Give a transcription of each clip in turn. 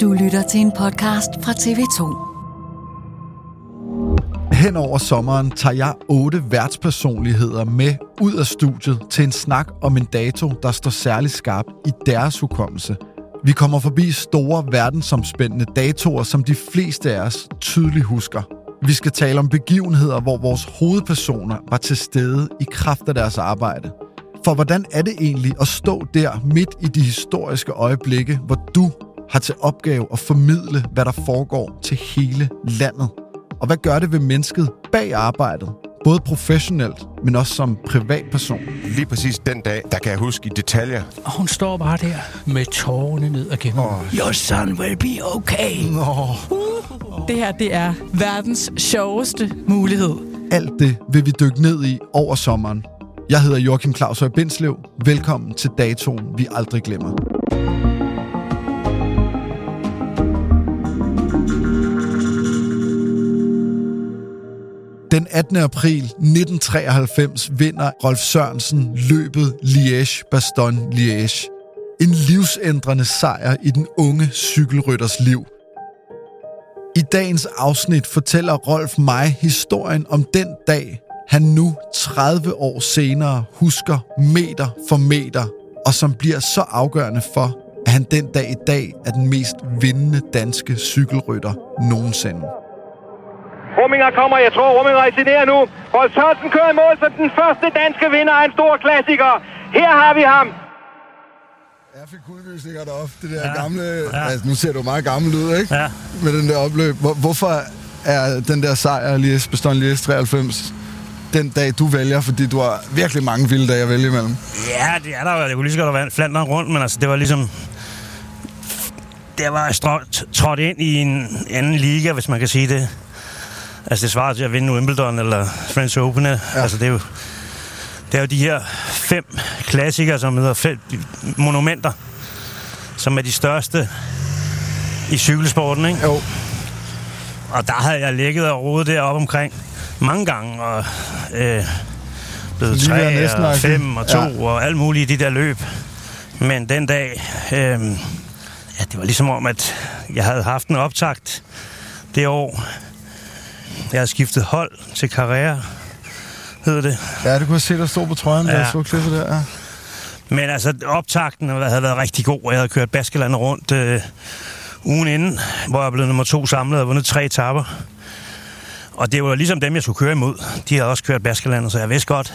Du lytter til en podcast fra TV2. Hen over sommeren tager jeg otte værtspersonligheder med ud af studiet til en snak om en dato, der står særlig skarp i deres hukommelse. Vi kommer forbi store verdensomspændende datoer, som de fleste af os tydeligt husker. Vi skal tale om begivenheder, hvor vores hovedpersoner var til stede i kraft af deres arbejde. For hvordan er det egentlig at stå der midt i de historiske øjeblikke, hvor du har til opgave at formidle, hvad der foregår til hele landet? Og hvad gør det ved mennesket bag arbejdet? Både professionelt, men også som privatperson. Lige præcis den dag, der kan jeg huske i detaljer. Og hun står bare der med tårerne ned ad kinden. Oh. Your son will be okay. Oh. Det her, det er verdens sjoveste mulighed. Alt det vil vi dykke ned i over sommeren. Jeg hedder Joachim Claus Høj Bindslev. Velkommen til datoen, vi aldrig glemmer. Den 18. april 1993 vinder Rolf Sørensen løbet Liège-Bastogne-Liège. En livsændrende sejr i den unge cykelrytters liv. I dagens afsnit fortæller Rolf mig historien om den dag, han nu 30 år senere husker meter for meter, og som bliver så afgørende for, at han den dag i dag er den mest vindende danske cykelrytter nogensinde. Rumminger kommer, jeg tror Rumminger resignerer nu. Rolf Sørensen kører i mål som den første danske vinder af en stor klassiker. Her har vi ham. Jeg fik kuldegysninger deroppe, det der ja. gamle... Ja. Altså, nu ser du meget gammel ud, ikke? Ja. Med den der opløb. Hvor, hvorfor er den der sejr, Lies, Bastogne Lies 93, den dag, du vælger? Fordi du har virkelig mange vilde dage at vælge imellem. Ja, det er der jo. Jeg kunne lige så godt have Flandern rundt, men altså, det var ligesom... Det var trådt ind i en anden liga, hvis man kan sige det. Altså, det svarer til at vinde Wimbledon eller French Open. Ja. Altså, det er jo... Det er jo de her fem klassikere, som hedder fem monumenter, som er de største i cykelsporten, ikke? Jo. Og der havde jeg ligget og rodet deroppe omkring mange gange, og øh, blevet Lige tre næsten og fem og to ja. og alt muligt i de der løb. Men den dag, øh, ja, det var ligesom om, at jeg havde haft en optakt det år. Jeg havde skiftet hold til Carrera, hed det. Ja, det kunne se, der stod på trøjen, der Ja. så klippet der. Ja. Men altså, optakten havde været rigtig god, jeg havde kørt Baskeland rundt øh, ugen inden, hvor jeg blev nummer to samlet og vundet tre etapper. Og det var ligesom dem, jeg skulle køre imod. De havde også kørt Baskeland, så jeg vidste godt,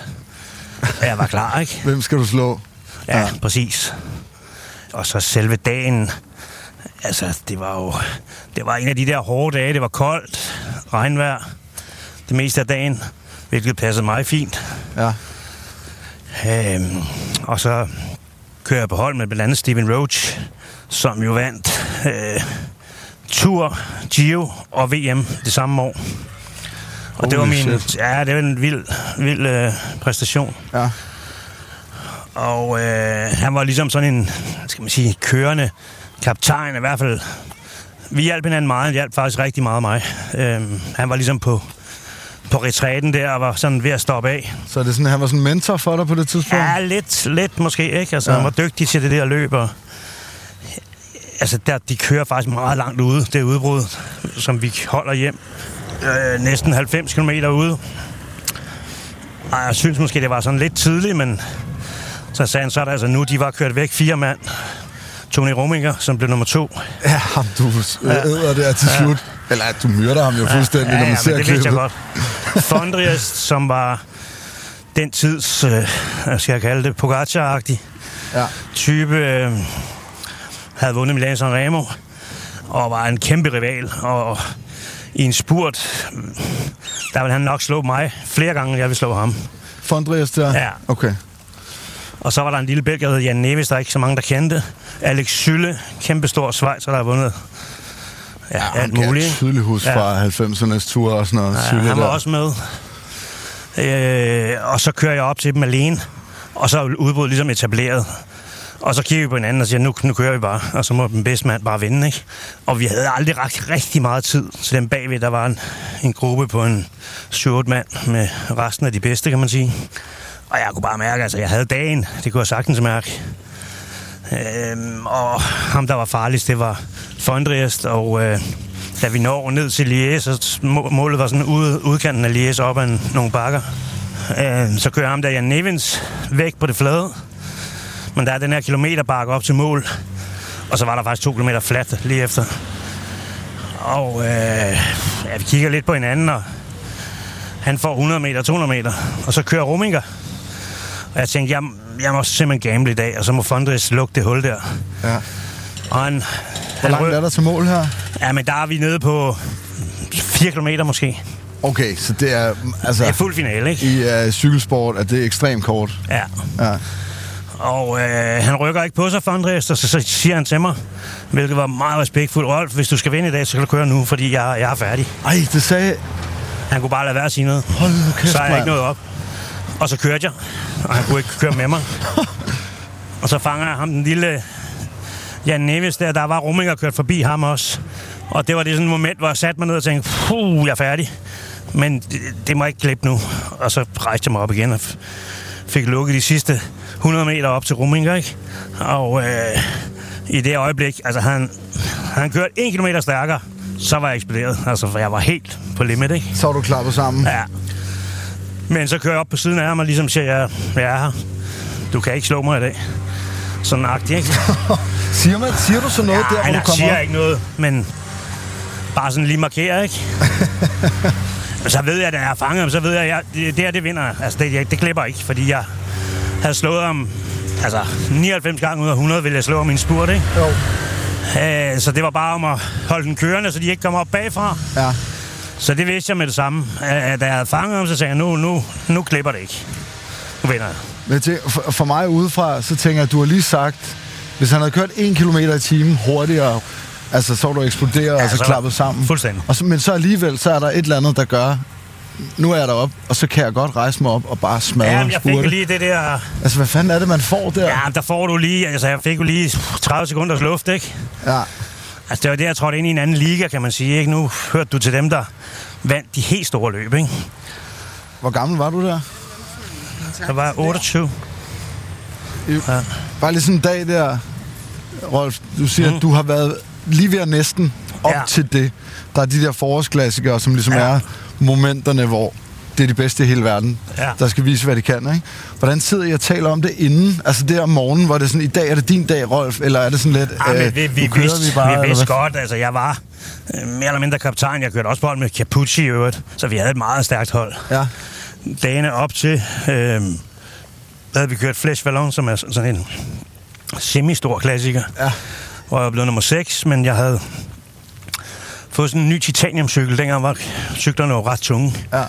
at jeg var klar, ikke? Hvem skal du slå? Ja, ja, præcis. Og så selve dagen, altså, det var jo... Det var en af de der hårde dage. Det var koldt, regnvejr, det meste af dagen, hvilket passede mig fint. Ja. Øhm, og så kører jeg på hold med blandt andet Steven Roach, som jo vandt øh, Tour, Giro og VM det samme år. Og det var Holy min, shit. ja, det var en vild, vild øh, præstation. Ja. Og øh, han var ligesom sådan en, skal man sige, kørende kaptajn, i hvert fald. Vi hjalp hinanden meget, han hjalp faktisk rigtig meget mig. Øh, han var ligesom på, på retræten der, og var sådan ved at stoppe af. Så er det sådan, han var sådan en mentor for dig på det tidspunkt? Ja, lidt, lidt måske, ikke? Altså, Ja. han var dygtig til det der løb, og altså, der, de kører faktisk meget langt ude, det udbrud, som vi holder hjem. Øh, næsten 90 km ude. Og jeg synes måske, det var sådan lidt tidligt, men så sagde han så, det altså nu, de var kørt væk fire mand. Tony Rominger, som blev nummer to. Ja, ham du Ja. æder der til Ja. slut. Eller du myrder ham jo fuldstændig, ja, når man ja, ser det vidste jeg klippet. godt. Fondrias, som var den tids, øh, skal jeg kalde det, Pogacar-agtig ja. type, øh, havde vundet Milan San Remo, og var en kæmpe rival, og i en spurt, der ville han nok slå mig flere gange, end jeg ville slå ham. Fondrias der? Ja. Okay. Og så var der en lille belgier, der hed Jan Neves, der er ikke så mange, der kendte. Alex Sylle, kæmpe stor Schweizer, der har vundet ja, ja, alt muligt. jeg tydeligt Ja. fra 90'ernes tur og sådan noget. Ja, Sylle han var der. også med. Øh, og så kører jeg op til dem alene, og så er udbruddet ligesom etableret. Og så kigger vi på hinanden og siger, nu, nu kører vi bare, og så må den bedste mand bare vinde, ikke? Og vi havde aldrig ret rigtig meget tid til dem bagved. Der var en, en gruppe på en 7-8 mand med resten af de bedste, kan man sige. Og jeg kunne bare mærke, altså jeg havde dagen, det kunne jeg sagtens mærke. Øhm, og ham, der var farligst, det var Fondriest, og øh, da vi når ned til Liège, så målet var sådan ude, udkanten af Liège op ad en, nogle bakker. Øh, så kører ham der Jan Nevins væk på det flade. Men der er den her kilometerbakke op til mål. Og så var der faktisk to kilometer fladt lige efter. Og øh, ja, vi kigger lidt på hinanden, og han får 100 meter, 200 meter, og så kører Rominger. Og jeg tænkte, jeg, jeg må simpelthen gamble i dag, og så må Fondres lukke det hul der. Ja. Og han, Hvor langt er der til mål her? Ja, men der er vi nede på 4 km måske. Okay, så det er... Altså, Det er fuld finale, ikke? I uh, cykelsport er det ekstremt kort. Ja. Ja. Og øh, han rykker ikke på sig for Andreas, og så, så siger han til mig, hvilket var meget respektfuldt. Rolf, hvis du skal vinde i dag, så kan du køre nu, fordi jeg, jeg er færdig. Ej, det sagde... Han kunne bare lade være at sige noget. Hold nu kæft, så er jeg ikke noget op. Og så kørte jeg, og han kunne ikke køre med mig. og så fanger jeg ham, den lille Jan Neves der, der var Rumminger kørt forbi ham også. Og det var det sådan et moment, hvor jeg satte mig ned og tænkte, puh, jeg er færdig. Men det, det må ikke klippe nu. Og så rejste jeg mig op igen og fik lukket de sidste 100 meter op til Rumminger, ikke? Og øh, i det øjeblik, altså han, han kørte en kilometer stærkere, så var jeg eksploderet. Altså, for jeg var helt på limit, ikke? Så var du klappet sammen. Ja. Men så kører jeg op på siden af ham og ligesom siger, jeg, jeg er her. Du kan ikke slå mig i dag. Sådan agtigt, ikke? Siger, man, siger du så noget ja, der, hvor du kommer siger op? ikke noget, men bare sådan lige markere, ikke? Så ved jeg, at jeg er fanget ham, så ved jeg, at jeg, det, det her, det vinder. Altså, det, det, det klipper ikke, fordi jeg havde slået ham... Altså, 99 gange ud af 100 ville jeg slå ham i en spurt, ikke? Jo. Øh, så det var bare om at holde den kørende, så de ikke kommer op bagfra. Ja. Så det vidste jeg med det samme. Øh, Da jeg havde fanget ham, så sagde jeg, nu, nu, nu klipper det ikke. Nu vinder jeg. Men tænker, for, for mig udefra, så tænker jeg, at du har lige sagt, hvis han havde kørt 1 km i timen hurtigere, altså så du eksploderet ja, og så så- klappet sammen. Fuldstændig. Og så, men så alligevel, så er der et eller andet, der gør, nu er jeg deroppe, og så kan jeg godt rejse mig op og bare smadre Ja, men jeg fik lige det der... Altså, hvad fanden er det, man får der? Ja, der får du lige... Altså, jeg fik jo lige 30 sekunders luft, ikke? Ja. Altså, det var det, jeg trådte ind i en anden liga, kan man sige, ikke? Nu hørte du til dem, der vandt de helt store løb, ikke? Hvor gammel var du der? Der var 28. Ja. Bare lige sådan en dag der, Rolf, du siger, mm. at du har været lige ved at næsten op ja. Til det. Der er de der forårsklassikere, som ligesom. Ja. er momenterne, hvor det er de bedste i hele verden, Ja. der skal vise, hvad de kan. Ikke? Hvordan sidder I og taler om det inden? Altså der om morgenen, hvor det er sådan, i dag er det din dag, Rolf, eller er det sådan lidt, Ja, men øh, vi, vi, kører vidste, vi bare? vi vidste godt, altså jeg var øh, mere eller mindre kaptajn. Jeg kørte også på hold med Capucci i øvrigt, så vi havde et meget stærkt hold. Ja. Dagene op til, øh, havde vi kørt Flash Vallon, som er sådan en semi-stor klassiker. Ja. Hvor jeg blev nummer 6, men jeg havde fået sådan en ny titaniumcykel. Dengang var cyklerne jo ret tunge. Ja.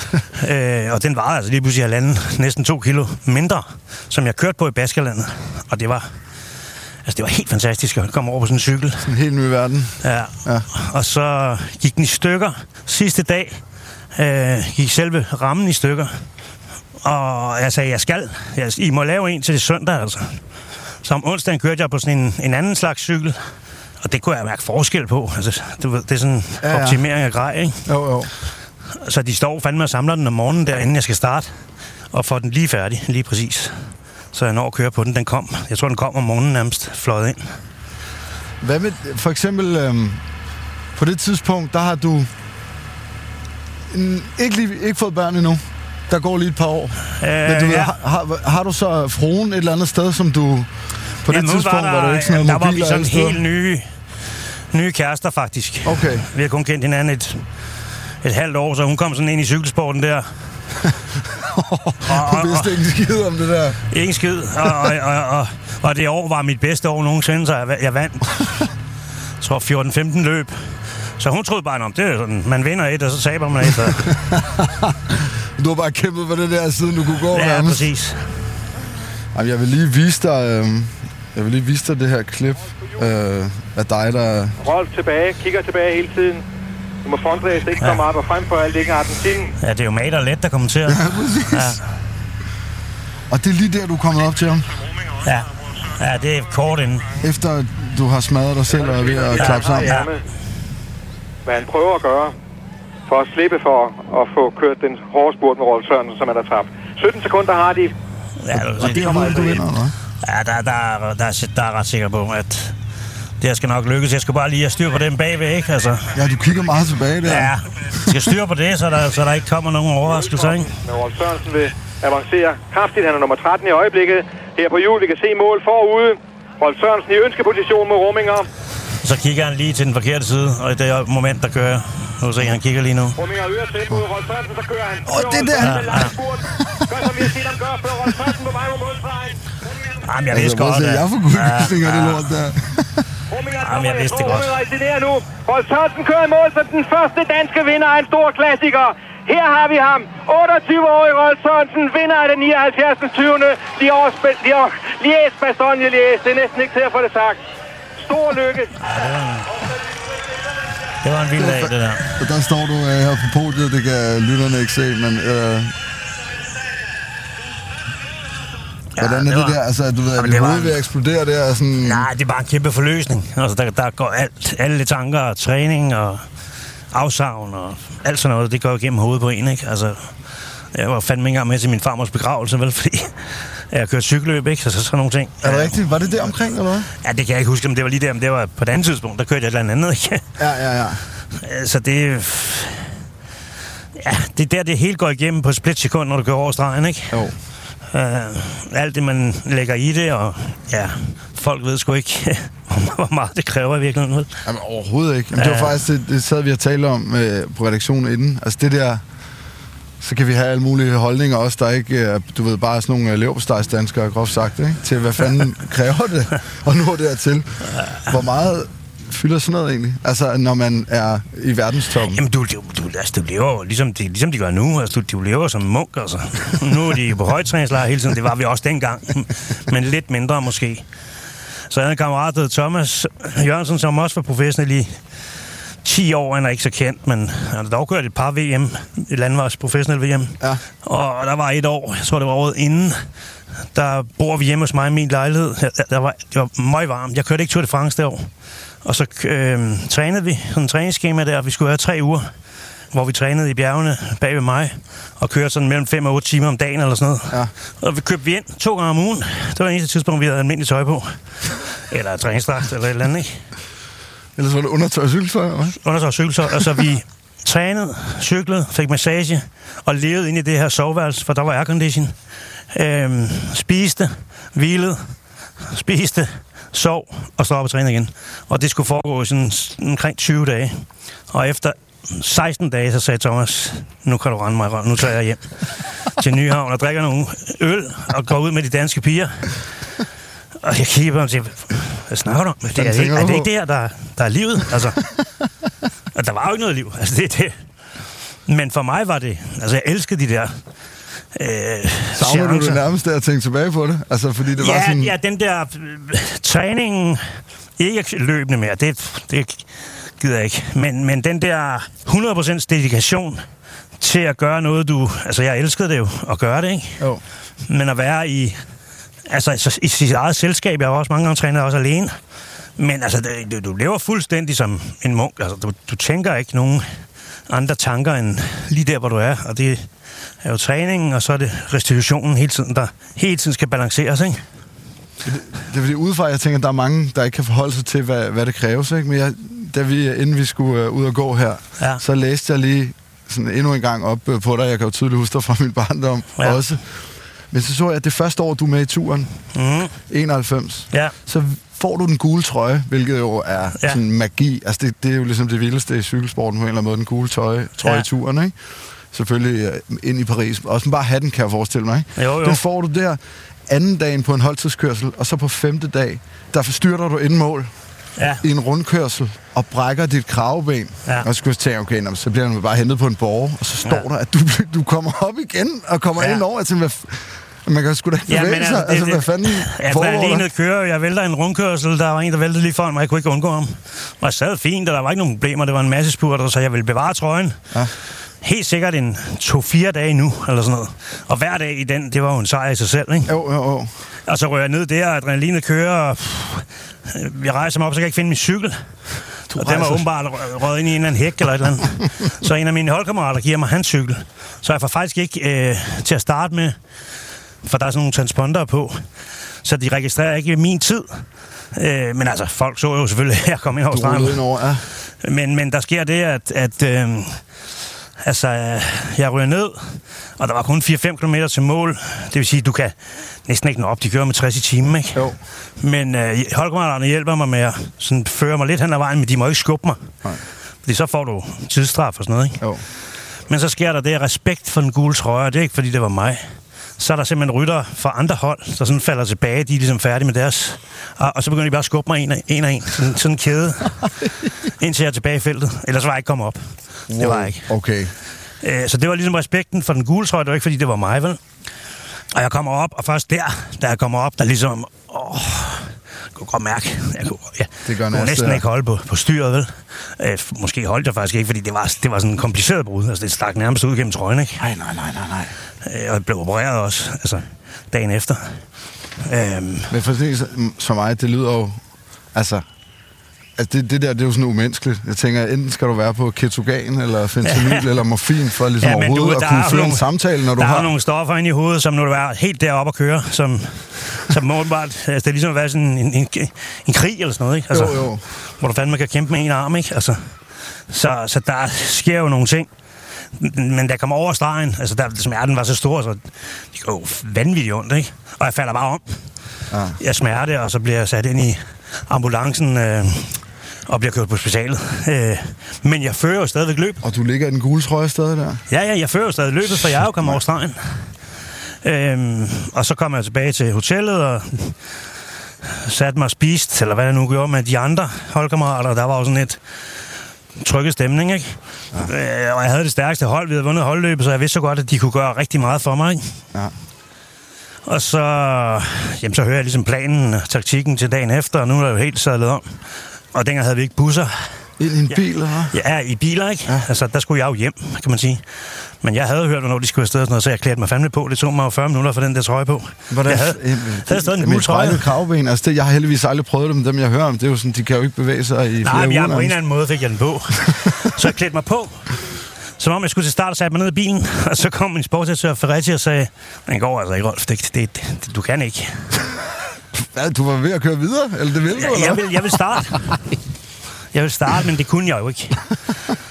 øh, og den varede altså lige pludselig halvanden, næsten to kilo mindre, som jeg kørte på i Baskerlandet. Og det var, altså det var helt fantastisk at komme over på sådan en cykel. Sådan en helt ny verden. Ja. Ja. Og så gik den i stykker sidste dag. Øh, gik selve rammen i stykker. Og jeg sagde, jeg skal. Jeg, I må lave en til det søndag, altså. Så om onsdagen kørte jeg på sådan en, en anden slags cykel. Og det kunne jeg mærke forskel på. Altså, du ved, det er sådan ja, ja. ja. optimering af grej, ikke? Jo, jo. Så de står fandme og samler den om morgenen der, inden jeg skal starte. Og får den lige færdig, lige præcis. Så jeg når at køre på den. Den kom. Jeg tror, den kom om morgenen nærmest fløjet ind. Hvad med, for eksempel, øhm, på det tidspunkt, der har du ikke, lige, ikke fået børn endnu. Der går lige et par år. Øh, Men du ved, ja. har, har, har du så fruen et eller andet sted, som du... På det Jamen, hun tidspunkt var, der ikke sådan der noget var vi sådan helt nye, nye kærester, faktisk. Okay. Vi har kun kendt hinanden et, et halvt år, så hun kom sådan ind i cykelsporten der. Hun vidste ikke en skid om det der. Ingen skid. Og, og, og, og, og det år var mit bedste år nogensinde, så jeg, jeg vandt. Jeg tror 14-15 løb. Så hun troede bare, om det er sådan, man vinder et, og så taber man et. Du har bare kæmpet for det der, siden du kunne gå. Ja, nærmest. præcis. Jamen, jeg vil lige vise dig... Øh, jeg vil lige vise dig det her klip øh, af dig, der... Rolf tilbage, kigger tilbage hele tiden. Du må frontræse, ikke komme op og frem for alt, ikke Argentin. Ja, det er jo Mater let, der kommenterer. Ja, præcis. Ja. Og det er lige der, du er kommet op til ham. Ja. ja, det er kort inden. Efter du har smadret dig selv og er ved at klappe sammen. Ja. Hvad han prøver at gøre for at slippe for at få kørt den hårde spurt med Rolf Sørensen, som er der tabt. 17 sekunder har de. Ja, Og det er hovedet, du vinder, eller? Ja, der, der, der, der, der er ret sikker på, at det skal nok lykkes. Jeg skal bare lige have styr på den bagved, ikke? Altså, Ja, du kigger meget tilbage der. ja, jeg skal styr på det, så der, så der ikke kommer nogen overraskelser, ikke? Men Rolf Sørensen vil avancere kraftigt. Han er nummer 13 i øjeblikket. Her på jul, vi kan se mål forude. Rolf Sørensen i ønskeposition mod Rumminger. Så kigger han lige til den forkerte side, og i det moment, der kører jeg. Nu se, han kigger lige nu. Rumminger øger tempoet. Rolf Sørensen, så kører han. Åh, det er der, han- lang spurt. Gør som vi har set ham gøre før. Rolf Sørensen på vej mod målstregen. Jamen, jeg Altså, vidste at godt, se, at... jeg får gudgysninger af det lort der. Jamen, jeg vidste det godt. Nu. Rolf Sørensen kører i mål som den første danske vinder af en stor klassiker. Her har vi ham. 28-årig Rolf Sørensen, vinder af den 79. 20. Liège-Bastogne-Liège. Det er næsten ikke til at få det sagt. Stor lykke. Det var en vild dag, det der. Der står du øh, her på podiet, det kan lytterne ikke se, men... Øh, hvordan er det det, var- der? Altså, du ved, er Jamen, dit det var hoved en- ved at eksplodere der? og Sådan, Nej, det er bare en kæmpe forløsning. Altså, der, der går alt, alle tanker og træning og afsavn og alt sådan noget, det går igennem hovedet på en, ikke? Altså, jeg var fandme ikke engang med til min farmors begravelse, vel, fordi jeg har kørt cykelløb, ikke? Så, så sådan nogle ting. Er det rigtigt? Var det der omkring, eller hvad? Ja, det kan jeg ikke huske, om det var lige der, men det var på et andet tidspunkt, der kørte jeg et eller andet, ikke? Ja, ja, ja. Så det... Ja, det er der, det hele går igennem på et split sekund, når du kører over stregen, ikke? Jo. Uh, alt det, man lægger i det, og ja, folk ved sgu ikke, hvor meget det kræver i virkeligheden. vel? Jamen, overhovedet ikke. Jamen, det var faktisk, det, det sad vi og talte om øh, på redaktionen inden. Altså det der, så kan vi have alle mulige holdninger også, der ikke, øh, du ved, bare sådan nogle øh, leverpostejsdanskere, groft sagt, ikke? Til hvad fanden kræver det at nå dertil. Hvor meget fylder sådan noget egentlig? Altså, når man er i verdenstoppen. Jamen, du, du, du, altså, du lever ligesom de, ligesom de gør nu. Altså, du, du lever som munk, altså. Nu er de på højtræningslejr hele tiden. Det var vi også dengang. Men lidt mindre måske. Så jeg havde en kammerat, der hed Thomas Jørgensen, som også var professionel i 10 år. Han er ikke så kendt, men han har dog kørt et par VM, et landvejs professionel VM. Ja. Og der var et år, jeg tror det var året inden, der bor vi hjemme hos mig i min lejlighed. Der, var, det var meget varmt. Jeg kørte ikke Tour de France det år. Og så øh, trænede vi sådan en træningsskema der. Vi skulle have tre uger, hvor vi trænede i bjergene bag ved mig. Og kørte sådan mellem 5 og 8 timer om dagen eller sådan noget. Ja. Og vi købte vi ind to gange om ugen. Det var det eneste tidspunkt, vi havde almindeligt tøj på. Eller træningsdragt eller et eller andet, ikke? Ellers var det undertøj og cykeltøj, eller undertøj og cykeltøj. Altså, vi trænede, cyklede, fik massage og levede ind i det her soveværelse, for der var aircondition. Øhm, spiste, hvilede, spiste, sov og stod op og trænede igen. Og det skulle foregå i sådan omkring 20 dage. Og efter 16 dage, så sagde Thomas, nu kan du rende mig røven, nu tager jeg hjem til Nyhavn og drikker nogle øl og går ud med de danske piger. Og jeg kigger på ham og siger, hvad snakker du om? Det er, det, tænker er det ikke der, der, der er livet? Altså, og der var jo ikke noget liv. Altså, det er det. Men for mig var det... Altså, jeg elskede de der... Øh, Savner du det nærmest at tænke tilbage på det? Altså, fordi det var ja, sådan... ja, den der øh, træning, ikke løbende mere, det, det gider jeg ikke. Men, men den der 100% dedikation til at gøre noget, du... Altså, jeg elskede det jo, at gøre det, ikke? Jo. Men at være i... Altså, så i sit eget selskab. Jeg har også mange gange trænet også alene. Men altså, du, du lever fuldstændig som en munk. Altså, du, du tænker ikke nogen andre tanker end lige der, hvor du er. Og det er jo træningen, og så er det restitutionen hele tiden, der hele tiden skal balanceres, ikke? Det, det er fordi udefra, jeg tænker, at der er mange, der ikke kan forholde sig til, hvad, hvad det kræves. Ikke? Men jeg, da vi, inden vi skulle uh, ud og gå her, Ja. så læste jeg lige sådan endnu en gang op øh, på dig. Jeg kan jo tydeligt huske dig fra min barndom Ja. også. Men så så jeg, at det første år, du er med i turen, Mm. 91, Ja. så får du den gule trøje, hvilket jo er Ja. sådan magi. Altså det, det er jo ligesom det vildeste i cykelsporten på en eller anden måde, den gule trøje, trøje ja. i turen, ikke? Selvfølgelig øh, ind i Paris. Også bare hatten, kan jeg forestille mig, ikke? Jo, jo. Den får du der anden dagen på en holdtidskørsel, og så på femte dag, der forstyrter du inden mål Ja. i en rundkørsel og brækker dit kravben. Ja. Og så skulle jeg tænke, okay, nå, så bliver den bare hentet på en borger, og så står Ja. der, at du, du kommer op igen og kommer Ja. ind over. Jeg man kan sgu da ikke Ja, bevæge sig. altså, Altså, hvad fanden foregår der? adrenalinet kører, jeg vælter en rundkørsel, der var en, der væltede lige foran mig, jeg kunne ikke undgå ham. Og jeg sad fint, og der var ikke nogen problemer, det var en masse spurter, så jeg ville bevare trøjen. Ja. Helt sikkert en to-fire dage nu, eller sådan noget. Og hver dag i den, det var jo en sejr i sig selv, ikke? Jo, jo, jo. Og så rører jeg ned der, adrenalinet kører, og pff, jeg rejser mig op, så kan jeg ikke finde min cykel. Du og den var åbenbart rø- røget ind i en eller anden hæk eller et eller andet. så en af mine holdkammerater giver mig hans cykel. Så jeg får faktisk ikke øh, til at starte med, for der er sådan nogle transponder på, så de registrerer ikke min tid. Øh, men altså, folk så jo selvfølgelig, at jeg kom ind over over, ja. Men, men der sker det, at, at øh, altså, jeg ryger ned, og der var kun 4-5 km til mål. Det vil sige, at du kan næsten ikke nå op. De kører med 60 i timen, ikke? Jo. Men øh, holdkammeraterne hjælper mig med at sådan, føre mig lidt hen ad vejen, men de må ikke skubbe mig. Nej. Fordi så får du tidsstraf og sådan noget, ikke? Jo. Men så sker der det respekt for den gule trøje, og det er ikke fordi, det var mig. Så er der simpelthen rytter fra andre hold, der sådan falder tilbage. De er ligesom færdige med deres. Og, og så begynder de bare at skubbe mig en af en. af en sådan, sådan en kæde. indtil jeg er tilbage i feltet. Ellers var jeg ikke kommet op. Det var jeg ikke. Okay. Øh, så det var ligesom respekten for den gule trøje. Det var ikke fordi, det var mig, vel? Og jeg kommer op, og først der, da jeg kommer op, der ligesom... Åh, kunne godt mærke, jeg kunne, ja, Det gør kunne næste, næsten ikke holde på, på styret, vel? Øh, måske holdt jeg faktisk ikke, fordi det var, det var sådan en kompliceret brud. Altså, det stak nærmest ud gennem trøjen, ikke? Nej, nej, nej, nej, nej. Øh, og jeg blev opereret også, altså dagen efter. Øhm, Men for det, som mig, det lyder jo... Altså, altså det, det der, det er jo sådan umenneskeligt. Jeg tænker, enten skal du være på ketogen, eller fentanyl, eller morfin, for ligesom Ja, overhovedet du- at der er kunne føre nogle- en samtale, når du der har... er nogle stoffer inde i hovedet, som når du er helt deroppe at køre, som, som åbenbart, altså det er ligesom at være sådan en, en, en krig eller sådan noget, ikke? Altså, Jo, jo. Hvor du fandme kan kæmpe med en arm, ikke? Altså, så, så der sker jo nogle ting. Men da jeg kom over stregen, altså der smerten var så stor, så det går jo vanvittigt ondt, ikke? Og jeg falder bare om. Ja. Jeg smerte, og så bliver jeg sat ind i ambulancen øh, og bliver kørt på specialet. Øh, men jeg fører jo stadigvæk løb. Og du ligger i den gule trøje stadig der? Ja, ja, jeg fører jo stadig løbet, for jeg er jo kommet over stregen. Øhm, og så kom jeg tilbage til hotellet og satte mig og spiste, eller hvad jeg nu gjorde med de andre holdkammerater. Der var jo sådan et trygge stemning, ikke? Ja. Øh, og jeg havde det stærkeste hold. Vi havde vundet holdløbet, så jeg vidste så godt, at de kunne gøre rigtig meget for mig, ikke? Ja. Og så, jamen, så hører jeg ligesom planen og taktikken til dagen efter, og nu er jeg jo helt sadlet om. Og dengang havde vi ikke busser. I en bil, eller hvad? Ja, i biler, ikke? Ja. Altså, der skulle jeg jo hjem, kan man sige. Men jeg havde hørt, hvornår de skulle afsted og sådan noget, så jeg klædte mig fandme på. Det tog mig jo 40 minutter for den der trøje på. Hvordan, jeg havde, havde stadig en gul trøje. Kravben, altså det, jeg har heldigvis aldrig prøvet det, men dem jeg hører om, det er jo sådan, de kan jo ikke bevæge sig i Nej, flere men jeg, uger. på en eller anden måde fik jeg den på. så jeg klædte mig på. Som om jeg skulle til start satte mig ned i bilen. Og så kom min sportsdirektør Ferretti og sagde, den går altså ikke, Rolf. Det, det, det, du kan ikke. Hvad, du var ved at køre videre? Eller det ville du, Jeg, eller jeg, vil, jeg vil starte. Jeg vil starte, men det kunne jeg jo ikke.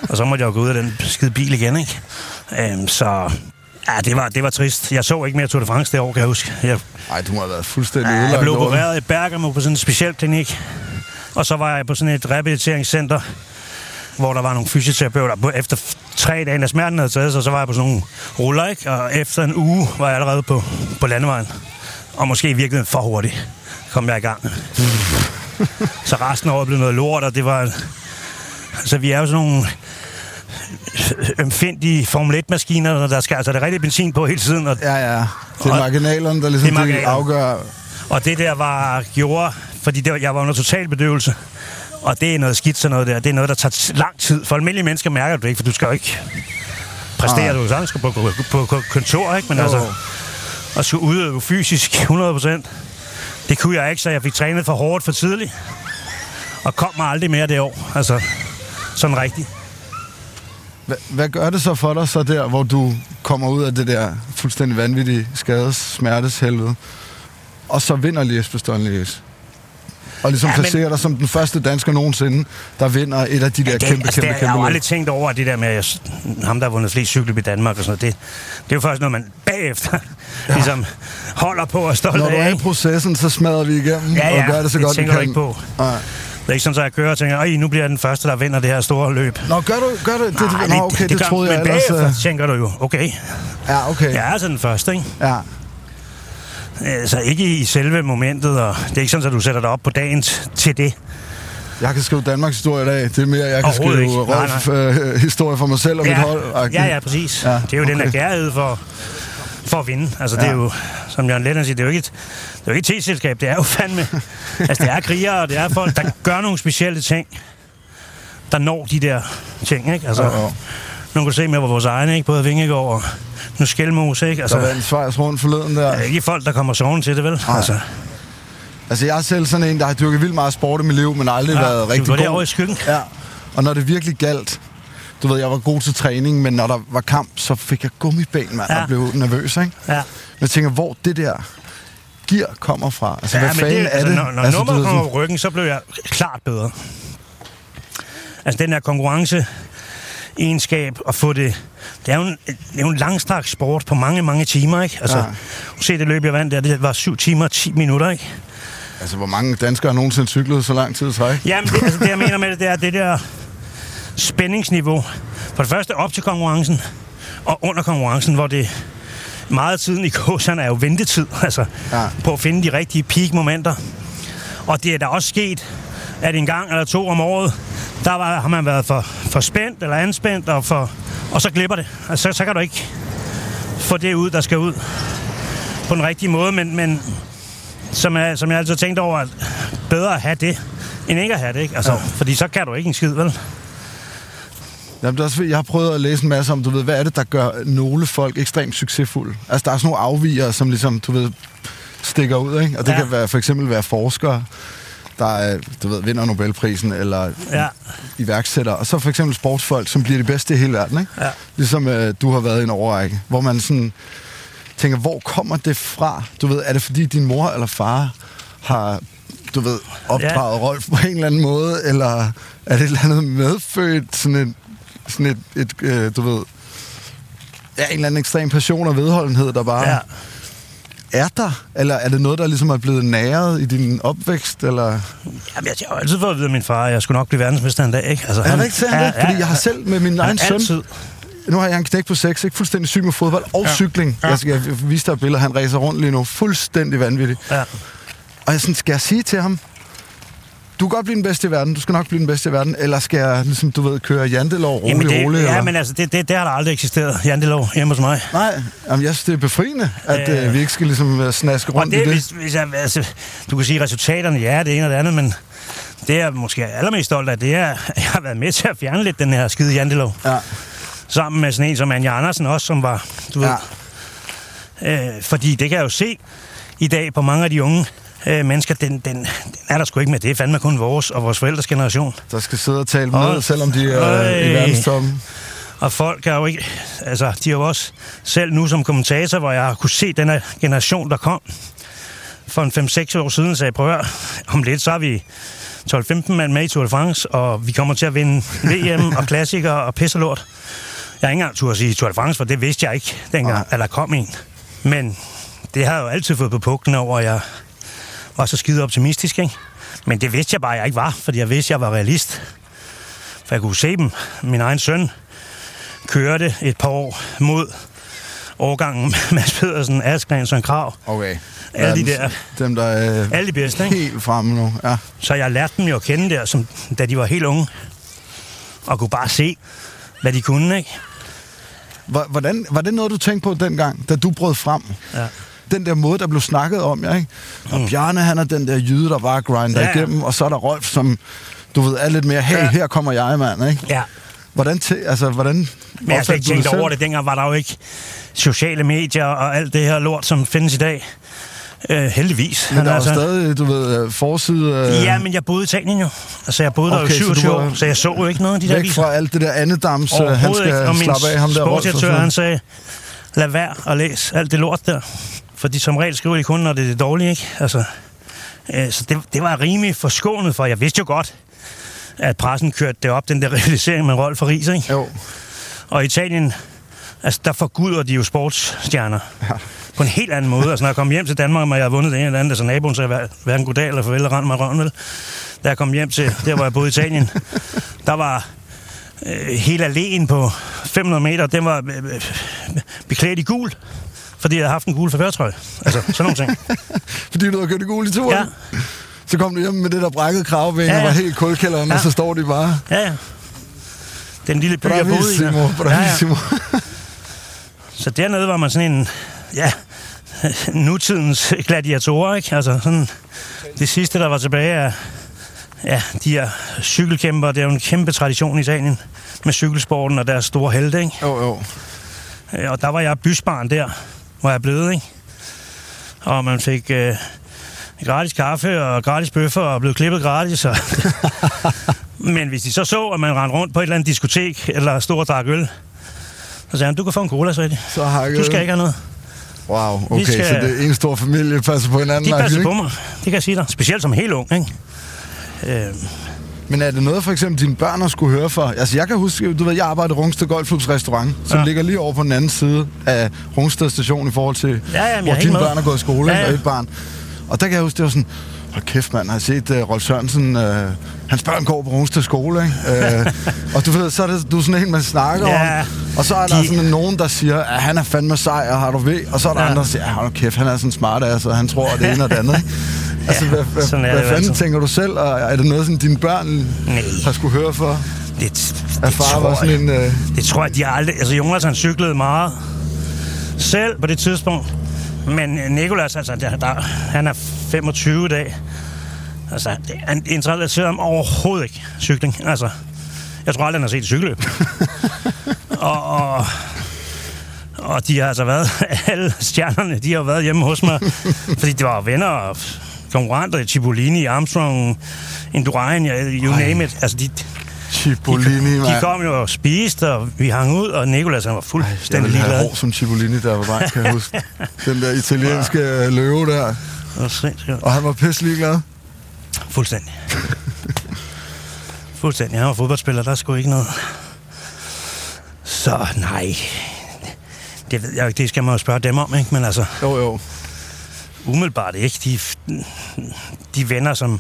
Og så måtte jeg jo gå ud af den skide bil igen, ikke? Øhm, så ja, det var, det var trist. Jeg så ikke mere Tour de France det år, kan jeg huske. Jeg, Nej, du må have været fuldstændig ja, jeg blev opereret i Bergamo på sådan en speciel klinik. Og så var jeg på sådan et rehabiliteringscenter, hvor der var nogle fysioterapeuter. På- Efter tre dage, da smerten havde taget sig, så var jeg på sådan nogle ruller, ikke? Og efter en uge var jeg allerede på, på landevejen. Og måske i virkeligheden for hurtigt kom jeg i gang. så resten af året blev noget lort, og det var... Altså, vi er jo sådan nogle ømfindige Formel 1-maskiner, der skal altså det rigtige benzin på hele tiden. Og, Ja, ja. Det er marginalerne, der ligesom Det det marginalerne. afgør... og det der var gjorde, fordi det var, jeg var under total bedøvelse, og det er noget skidt sådan noget der. Det er noget, der tager lang tid. For almindelige mennesker mærker du det ikke, for du skal jo ikke præsterer Nej. du sagtens på, på, på, kontor, ikke? Men Jo. altså, at skulle udøve fysisk 100%, det kunne jeg ikke, så jeg fik trænet for hårdt for tidligt. Og kom mig aldrig mere det år. Altså, sådan rigtigt. Hvad, hvad gør det så for dig så der, hvor du kommer ud af det der fuldstændig vanvittige skades, smertes helvede, og så vinder Lies Bastogne og ligesom Ja, ja, men- placerer dig som den første dansker nogensinde, der vinder et af de der det, kæmpe, altså, kæmpe, det, kæmpe Jeg har aldrig tænkt over det der med, at ham, der har vundet flest cykeløb i Danmark og sådan noget. Det, det er jo først noget, man bagefter ja. ligesom holder på og er stolt Når du af. er i processen, så smadrer vi igennem Ja, ja, og gør det så det godt, vi kan. du ikke på. Nej. Det er ikke sådan, at jeg kører og tænker, at nu bliver jeg den første, der vinder det her store løb. Nå, gør du, gør du det? Nej, Nå, okay, det, gør- troede jeg men ellers. bagefter øh, tænker du jo, okay, Ja, okay. jeg er altså den første, ikke? Ja. Altså ikke i selve momentet, og det er ikke sådan, at du sætter dig op på dagen t- til det. Jeg kan skrive Danmarks historie i dag. Det er mere, jeg kan skrive ikke. Nej, Rolf øh, historie for mig selv og mit hold. ja, ja, præcis. Ja, det er jo okay. den der kærlighed for, for at vinde. Altså, ja. det er Ja. jo, som Jørgen Lennon siger, det er jo ikke et, det er jo ikke et t-selskab, det er jo fandme... altså, det er krigere, og det er folk, der gør nogle specielle ting, der når de der ting, ikke? Altså, Jo, jo. Nu kan du se med vores egne, ikke? Både Vingegaard og nu Skelmose, ikke? Altså, der vandt Schweiz rundt forleden der. det er ikke folk, der kommer sovende til det, vel? Nej. Altså, Altså, jeg er selv sådan en, der har dyrket vildt meget sport i mit liv, men aldrig Ja, været du rigtig var god. derovre i skyggen. Ja, og når det virkelig galt, du ved, jeg var god til træning, men når der var kamp, så fik jeg gummiben, mand, Ja. og blev nervøs, ikke? ja. Men jeg tænker, hvor det der gear kommer fra. Altså, hvad men fanden er altså, det? Når, når altså, nummeret du kommer på ryggen, så blev jeg klart bedre. Altså den der konkurrence egenskab at få det... Det er jo en, det er jo en langstrakt sport på mange, mange timer, ikke? Altså, Ja. se det løb, jeg vandt der, det var 7 timer og 10 minutter, ikke? altså, hvor mange danskere har nogensinde cyklet så lang tid træk? Jamen, det, altså, det jeg mener med det, det er det der spændingsniveau. For det første op til konkurrencen, og under konkurrencen, hvor det meget af tiden i kurserne er jo ventetid, altså ja. på at finde de rigtige peak-momenter. Og det er da også sket, at en gang eller to om året, der var, har man været for, for spændt eller anspændt, og, for, og så glipper det. Altså, så, så kan du ikke få det ud, der skal ud på den rigtige måde, men, men som, jeg, som jeg altid har tænkt over, at bedre at have det, end ikke at have det, ikke? Altså, Ja. Fordi så kan du ikke en skid, vel? Jamen, det er også, jeg har prøvet at læse en masse om, du ved, hvad er det, der gør nogle folk ekstremt succesfulde? Altså, der er sådan nogle afviger, som ligesom, du ved, stikker ud, ikke? Og det. Ja. kan være, for eksempel være forskere, der er, du ved, vinder Nobelprisen, eller Ja. iværksætter, og så for eksempel sportsfolk, som bliver de bedste i hele verden, ikke? Ja. Ligesom øh, du har været i en overrække, hvor man sådan tænker, hvor kommer det fra? Du ved, er det fordi din mor eller far har, du ved, opdraget ja. Rolf på en eller anden måde, eller er det et eller andet medfødt, sådan et, sådan et, et øh, du ved, ja, en eller anden ekstrem passion og vedholdenhed, der bare Ja. Er der? Eller er det noget, der ligesom er blevet næret i din opvækst, eller... Jamen, jeg har jo altid fået at vide af min far, at jeg skulle nok blive verdensmester en dag, ikke? Altså, Er det ikke sandt? Ja, Fordi jeg har selv med min egen han søn... altid. Nu har jeg en knæk på 6, ikke? Fuldstændig syg med fodbold og Ja. cykling. Ja. Jeg skal vise dig et billede, han racer rundt lige nu. Fuldstændig vanvittigt. Ja. Og jeg sådan, skal jeg sige til ham, du kan godt blive den bedste i verden, du skal nok blive den bedste i verden, eller skal jeg, ligesom du ved, køre jantelov rolig, Jamen, det, rolig? ja, eller? men altså, det, det, det har der aldrig eksisteret, jantelov, hjemme hos mig. Nej, jamen, jeg synes, det er befriende, at Øh. øh, vi ikke skal ligesom øh, snaske rundt det, i det. Hvis, hvis jeg, altså, du kan sige resultaterne, ja, det ene og det andet, men det jeg måske er allermest stolt af, det er, at jeg har været med til at fjerne lidt den her skide jantelov. Ja. Sammen med sådan en som Anja Andersen også, som var, du ved, Ja. Øh, fordi det kan jeg jo se i dag på mange af de unge øh, mennesker, den, den, den er der sgu ikke med. Det er fandme kun vores og vores forældres generation. Der skal sidde og tale med, Åh, selvom de er øh, i verdenstoppen. Og folk er jo ikke... Altså, de er jo også... Selv nu som kommentator, hvor jeg har kunne se den her generation, der kom for en 5-6 år siden, sagde, prøv at høre, om lidt, så er vi 12-15 mand med i Tour de France, og vi kommer til at vinde VM og klassikere og pisselort. Jeg har ikke engang turde sige Tour de France, for det vidste jeg ikke dengang, at der kom en. Men det har jeg jo altid fået på pugten over, at jeg var så skide optimistisk, ikke? Men det vidste jeg bare, jeg ikke var, fordi jeg vidste, jeg var realist. For jeg kunne se dem. Min egen søn kørte et par år mod årgangen Mads Pedersen, Askren, Søren Krav. Okay. Alle de der- Dem, der er Alle de bedste, ikke? helt fremme nu. Ja. Så jeg lærte dem jo at kende der, som, da de var helt unge. Og kunne bare se, hvad de kunne, ikke? Hvor- Hvordan, var det noget, du tænkte på dengang, da du brød frem? Ja. Den der måde, der blev snakket om, ja, ikke? Og Mm. Bjarne, han er den der jyde, der bare grinder Ja, igennem, og så er der Rolf, som, du ved, er lidt mere, hey, Ja. her kommer jeg, mand, ikke? Ja. Hvordan, til, altså, hvordan Men jeg har ikke tænkt over det. Dengang var der jo ikke sociale medier og alt det her lort, som findes i dag. Øh, heldigvis. Men der er altså, stadig, du ved, øh, forside... Øh, Ja, men jeg boede i Italien jo. Altså, jeg boede Okay, der så jo du 27 var år, så jeg så jo ikke noget af de der væk fra alt det der andedams, øh, han skal min slappe af ham der. Og sådan. han sagde, lad være at læse alt det lort der. Fordi som regel skriver de kun, når det er det dårlige, ikke? Altså, øh, så det, det var rimelig forskånet for. Jeg vidste jo godt, at pressen kørte det op, den der realisering med Rolf og Ries, ikke? Jo. Og Italien, altså der forguder de jo sportsstjerner. Ja. På en helt anden måde. Altså når jeg kom hjem til Danmark, og jeg havde vundet det ene eller andet, så naboen sagde hver- hverken goddag eller farvel og rende mig røven, vel? Da jeg kom hjem til der, hvor jeg boede i Italien, der var øh, hele alléen på 500 meter, den var øh, øh, beklædt i gul, fordi jeg havde haft en gul forværtrøje. Altså, sådan nogle ting. Fordi du har kørt i gul i turen? Ja. Så kom du hjem med det der brækkede kravben, Ja, ja, og var helt kulkælderen, ja. Og så står de bare... Ja, ja. Den lille by, jeg boede i. Bravissimo, Ja, ja. Så dernede var man sådan en, ja, nutidens gladiatorer, ikke? Altså sådan, det sidste, der var tilbage af, ja, de her cykelkæmper, det er jo en kæmpe tradition i Italien med cykelsporten og deres store helte, ikke? Jo, jo. Øh, Og der var jeg bysbarn der, hvor jeg er blevet, ikke? Og man fik øh, gratis kaffe og gratis bøffer og blev klippet gratis. Og Men hvis de så så, at man rendte rundt på et eller andet diskotek eller stod og drak øl, så sagde han, du kan få en cola, så Så hakket. Du skal ikke have noget. Wow, okay, skal- så det er en stor familie, passer på hinanden. De passer ikke? på mig, det kan jeg sige dig. Specielt som helt ung, ikke? Øh, Men er det noget, for eksempel dine børn skulle høre for? Altså, jeg kan huske, du ved, jeg arbejder i Rungsted Golfklubs restaurant, som ja. Ligger lige over på den anden side af Rungsted station i forhold til, Ja, ja, men jeg hvor dine børn er gået i skole, Ja, ja, og et barn. Og der kan jeg huske, det var sådan, hold kæft mand, har jeg set uh, Rolf Sørensen, uh, hans børn går på Rungsted skole, ikke? Uh, og du ved, så er det, du er sådan en, man snakker Ja, om. Og så er der de- sådan nogen, der siger, at han er fandme sej, og har du ved. Og så er der ja. Andre, der siger, hold kæft, han er sådan smart, altså, han tror, at det ene og det andet, Altså, hvad, hvad, sådan er hvad fanden altid. tænker du selv? Og er det noget, som dine børn Nej. har skulle høre for? det, det, At far tror var sådan en... Øh, Det tror jeg, de har aldrig... Altså, Jonas, han cyklede meget selv på det tidspunkt. Men øh, Nikolas, altså, der, der, han er 25 i dag. Altså, han interesserer ham overhovedet ikke cykling. Altså, jeg tror aldrig, han har set et cykelløb. og, og, og de har altså været... Alle stjernerne, de har været hjemme hos mig. fordi det var venner og konkurrenter. Cipollini, Armstrong, Indurain, you name it. Altså, de, Cipollini, de mand. kom jo og spiste, og vi hang ud, og Nikolas han var Jeg fuldstændig ville ligeglad. hår som Cipollini, der var dreng, kan jeg huske. Den der italienske øh, løve der. Det var sindssygt. Og han var pisse ligeglad. Fuldstændig. Fuldstændig. Han var fodboldspiller, der er sgu ikke noget. Så nej. Det ved jeg ikke, det skal man jo spørge dem om, ikke? Men altså, Jo, jo. Umiddelbart ikke. De, de venner, som...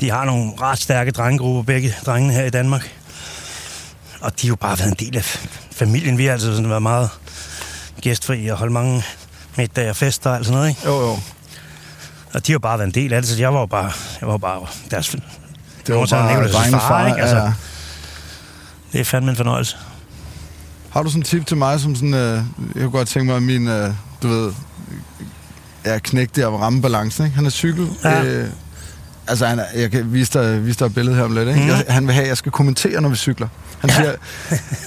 De har nogle ret stærke drengegrupper, begge drengene her i Danmark. Og de har jo bare været en del af familien. Vi har altså sådan været meget gæstfri og holdt mange middage og fester og sådan noget, ikke? Jo, jo. Og de har jo bare været en del af det, så jeg var jo bare, jeg var jo bare deres Det var bare drengens far, far. ikke? Altså, ja. Det er fandme en fornøjelse. Har du sådan en tip til mig, som sådan... Øh, jeg kunne godt tænke mig, at min... Øh, du ved... Ja, knæk der og ramme balancen, ikke? Han er cykel. Ja. Øh, altså, han er, jeg kan vise dig, vise dig et billede her om lidt, ikke? Mhm. Jeg, han vil have, at jeg skal kommentere, når vi cykler. Han siger,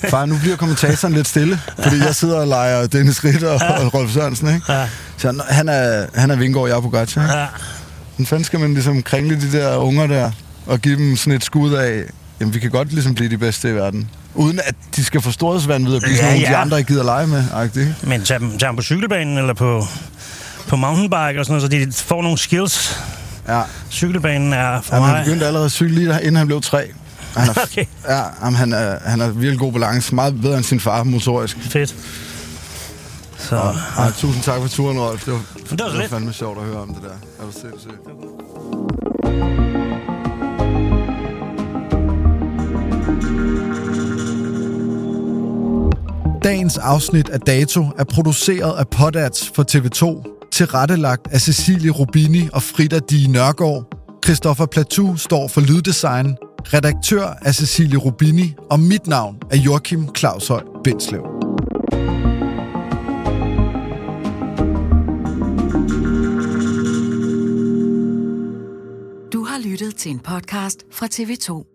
far, nu bliver kommentatoren lidt stille, fordi jeg sidder og leger Dennis Ritter og, og Rolf Sørensen, ikke? Ja. Så han, han er, han er Vingård, jeg er Pogacar, ikke? Ja. Hvordan fanden skal man ligesom kringle de der unger der, og give dem sådan et skud af, jamen vi kan godt ligesom blive de bedste i verden. Uden at de skal få storhedsvand ved at blive Ja, sådan nogle, de ja. andre ikke gider lege med. agtigt? Men tag dem, tag dem på cykelbanen eller på, på mountainbike og sådan noget, så de får nogle skills. Ja. Cykelbanen er for ja han mig... begyndte allerede at cykle lige der, inden han blev tre. Han er, Okay. ja, jamen, han, er, han er virkelig god balance. Meget bedre end sin far motorisk. Fedt. Så, Og, ja, tusind tak for turen, Rolf. Det var, det var det var lidt. fandme sjovt at høre om det der. Er du sindssygt. Dagens afsnit af Dato er produceret af Podats for TV2, tilrettelagt af Cecilie Rubini og Frida Di Nørgaard. Christoffer Platou står for lyddesign, redaktør er Cecilie Rubini, og mit navn er Joachim Claushøj Bindslev. Du har lyttet til en podcast fra TV2.